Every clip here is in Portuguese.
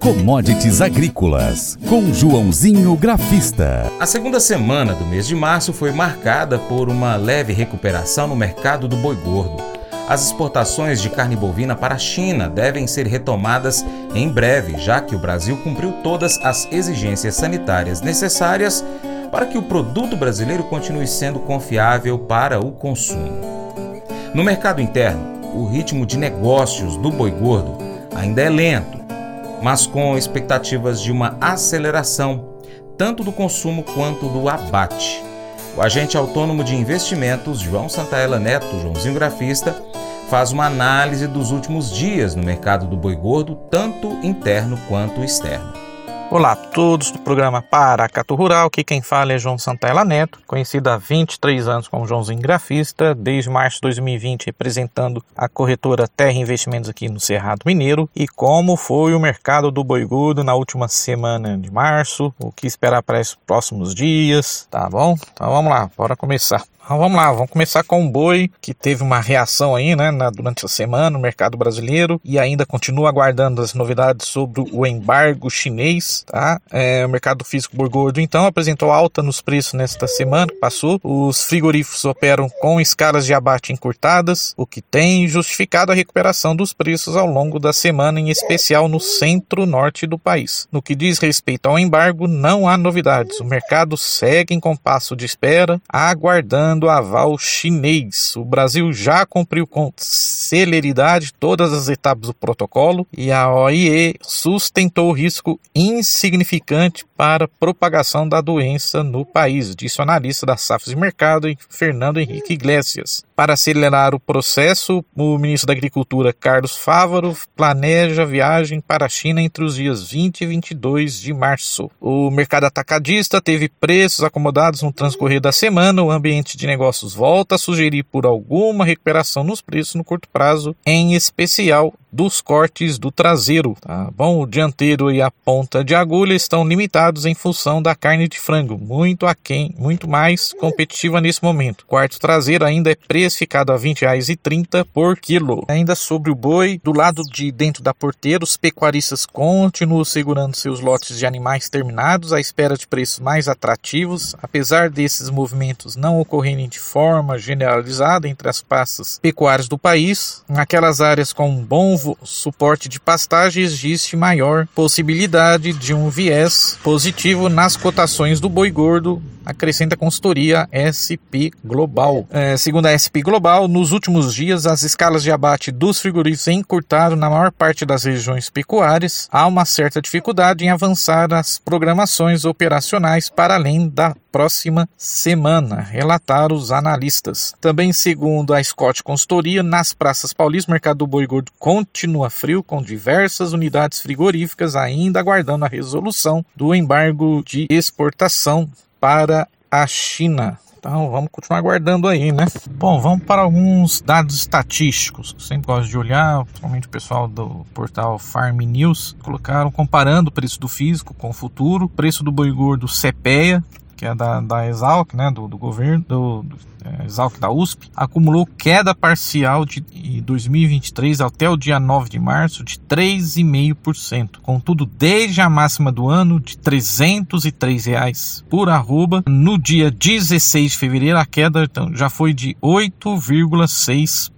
Commodities Agrícolas, com Joãozinho Grafista. A segunda semana do mês de março foi marcada por uma leve recuperação no mercado do boi gordo. As exportações de carne bovina para a China devem ser retomadas em breve, já que o Brasil cumpriu todas as exigências sanitárias necessárias para que o produto brasileiro continue sendo confiável para o consumo. No mercado interno, o ritmo de negócios do boi gordo ainda é lento mas com expectativas de uma aceleração tanto do consumo quanto do abate. O agente autônomo de investimentos, João Santaella Neto, Joãozinho Grafista, faz uma análise dos últimos dias no mercado do boi gordo, tanto interno quanto externo. Olá a todos do programa Paracato Rural, aqui quem fala é João Santella Neto, conhecido há 23 anos como Joãozinho Grafista, desde março de 2020 representando a corretora Terra Investimentos aqui no Cerrado Mineiro. E como foi o mercado do boi gordo na última semana de março, o que esperar para esses próximos dias, tá bom? Então vamos lá, bora começar. Então vamos lá, vamos começar com o boi, que teve uma reação aí, né, na, durante a semana no mercado brasileiro e ainda continua aguardando as novidades sobre o embargo chinês, tá? É, o mercado físico boi gordo, então, apresentou alta nos preços nesta semana que passou. Os frigoríficos operam com escalas de abate encurtadas, o que tem justificado a recuperação dos preços ao longo da semana, em especial no centro-norte do país. No que diz respeito ao embargo, não há novidades. O mercado segue em compasso de espera, aguardando aval chinês. O Brasil já cumpriu com celeridade todas as etapas do protocolo e a OIE sustentou o risco insignificante para propagação da doença no país, disse o analista da Safras de Mercado, Fernando Henrique Iglesias. Para acelerar o processo, o ministro da Agricultura, Carlos Fávaro, planeja viagem para a China entre os dias 20 e 22 de março. O mercado atacadista teve preços acomodados no transcorrer da semana. O ambiente de negócios volta a sugerir por alguma recuperação nos preços no curto prazo, em especial dos cortes do traseiro. Tá bom? O dianteiro e a ponta de agulha estão limitados em função da carne de frango, muito aquém, muito mais competitiva nesse momento. Quarto traseiro ainda é precificado a R$ 20,30 por quilo. Ainda sobre o boi, do lado de dentro da porteira, os pecuaristas continuam segurando seus lotes de animais terminados à espera de preços mais atrativos, apesar desses movimentos não ocorrerem de forma generalizada entre as praças pecuárias do país, naquelas áreas com um bom suporte de pastagem existe maior possibilidade de um viés positivo nas cotações do boi gordo, acrescenta a consultoria SP Global. É, segundo a SP Global, nos últimos dias as escalas de abate dos frigoríficos encurtaram na maior parte das regiões pecuárias. Há uma certa dificuldade em avançar as programações operacionais para além da próxima semana, relataram os analistas. Também, segundo a Scott Consultoria, nas praças paulistas, o mercado do boi gordo continua frio, com diversas unidades frigoríficas ainda aguardando a resolução do embargo de exportação para a China. Então vamos continuar aguardando aí, né? Bom, vamos para alguns dados estatísticos. Sempre gosto de olhar, principalmente o pessoal do portal Farm News, colocaram comparando o preço do físico com o futuro, preço do boi gordo CPEA, que é da, da Exalc, né, do, do governo, do, do é, Exalc da USP, acumulou queda parcial de 2023 até o dia 9 de março de 3,5%. Contudo, desde a máxima do ano de 303 reais por arroba, no dia 16 de fevereiro a queda então, já foi de 8,6%.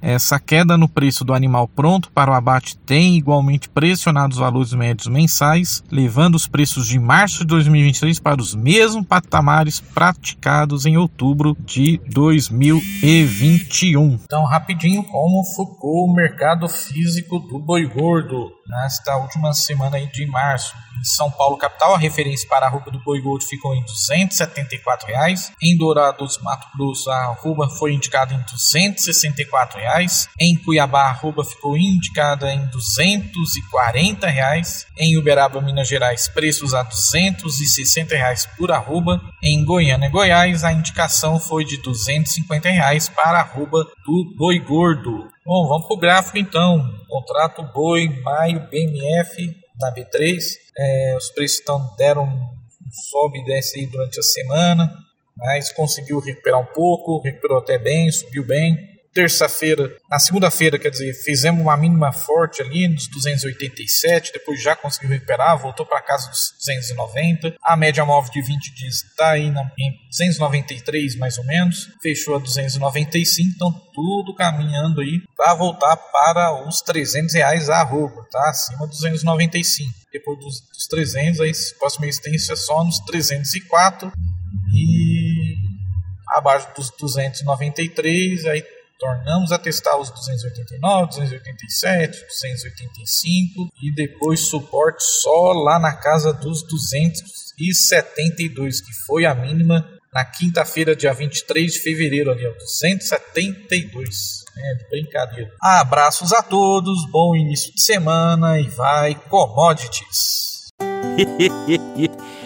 Essa queda no preço do animal pronto para o abate tem igualmente pressionado os valores médios mensais, levando os preços de março de 2023 para os mesmos patamares praticados em outubro de 2021. Então, rapidinho, como ficou o mercado físico do boi gordo nesta última semana de março? Em São Paulo, capital, a referência para a arroba do boi gordo ficou em 274 reais. Em Dourados, Mato Grosso, a arroba foi indicada em 264 reais. Em Cuiabá, a arroba ficou indicada em 240 reais. Em Uberaba, Minas Gerais, preços a 260 reais por arroba. Em Goiânia, Goiás, a indicação foi de 250 reais para a arroba do boi gordo. Bom, vamos para o gráfico então. Contrato boi, maio, BMF, da B3. É, os preços então, deram um sobe e desce aí durante a semana, mas conseguiu recuperar um pouco, recuperou até bem, subiu bem. Terça-feira, na segunda-feira, quer dizer, fizemos uma mínima forte ali nos 287, depois já conseguiu recuperar, voltou para casa dos 290. A média móvel de 20 dias está aí na, em 293 mais ou menos, fechou a 295, então tudo caminhando aí para voltar para os 300 reais a arroba, tá? Acima dos 295. Depois dos, dos 300, aí próxima resistência é só nos 304 e abaixo dos 293, aí tornamos a testar os 289, 287, 285 e depois suporte só lá na casa dos 272, que foi a mínima na quinta-feira, dia 23 de fevereiro, ali, ó, 272. É, brincadeira. Abraços a todos, bom início de semana e vai commodities.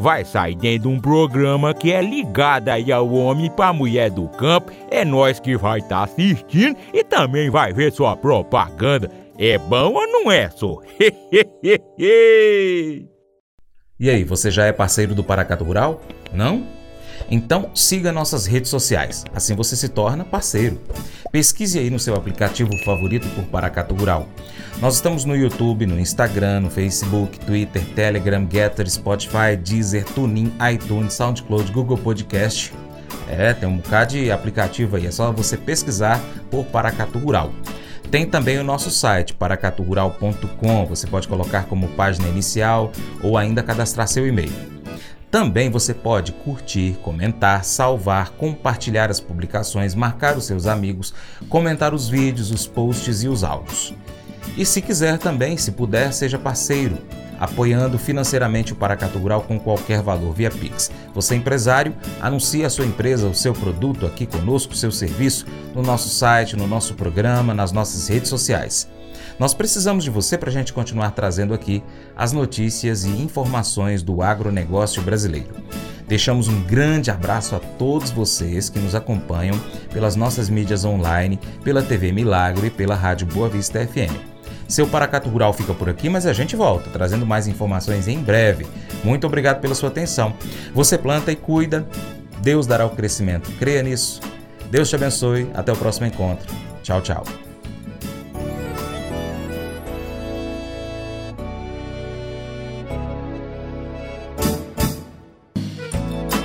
vai sair dentro de um programa que é ligado aí ao homem para a mulher do campo. É nós que vai estar tá assistindo e também vai ver sua propaganda. É bom ou não é, só? E aí, você já é parceiro do Paracato Rural? Não? Então siga nossas redes sociais, assim você se torna parceiro. Pesquise aí no seu aplicativo favorito por Paracato Rural. Nós estamos no YouTube, no Instagram, no Facebook, Twitter, Telegram, Getter, Spotify, Deezer, TuneIn, iTunes, SoundCloud, Google Podcast. É, tem um bocado de aplicativo aí, é só você pesquisar por Paracato Rural. Tem também o nosso site, paracaturural.com. Você pode colocar como página inicial ou ainda cadastrar seu e-mail. Também você pode curtir, comentar, salvar, compartilhar as publicações, marcar os seus amigos, comentar os vídeos, os posts e os áudios. E se quiser também, se puder, seja parceiro apoiando financeiramente o Paracatu Rural com qualquer valor via Pix. Você é empresário, anuncie a sua empresa, o seu produto aqui conosco, o seu serviço, no nosso site, no nosso programa, nas nossas redes sociais. Nós precisamos de você para a gente continuar trazendo aqui as notícias e informações do agronegócio brasileiro. Deixamos um grande abraço a todos vocês que nos acompanham pelas nossas mídias online, pela TV Milagro e pela Rádio Boa Vista FM. Seu Paracato Rural fica por aqui, mas a gente volta, trazendo mais informações em breve. Muito obrigado pela sua atenção. Você planta e cuida, Deus dará o crescimento. Creia nisso. Deus te abençoe. Até o próximo encontro. Tchau, tchau.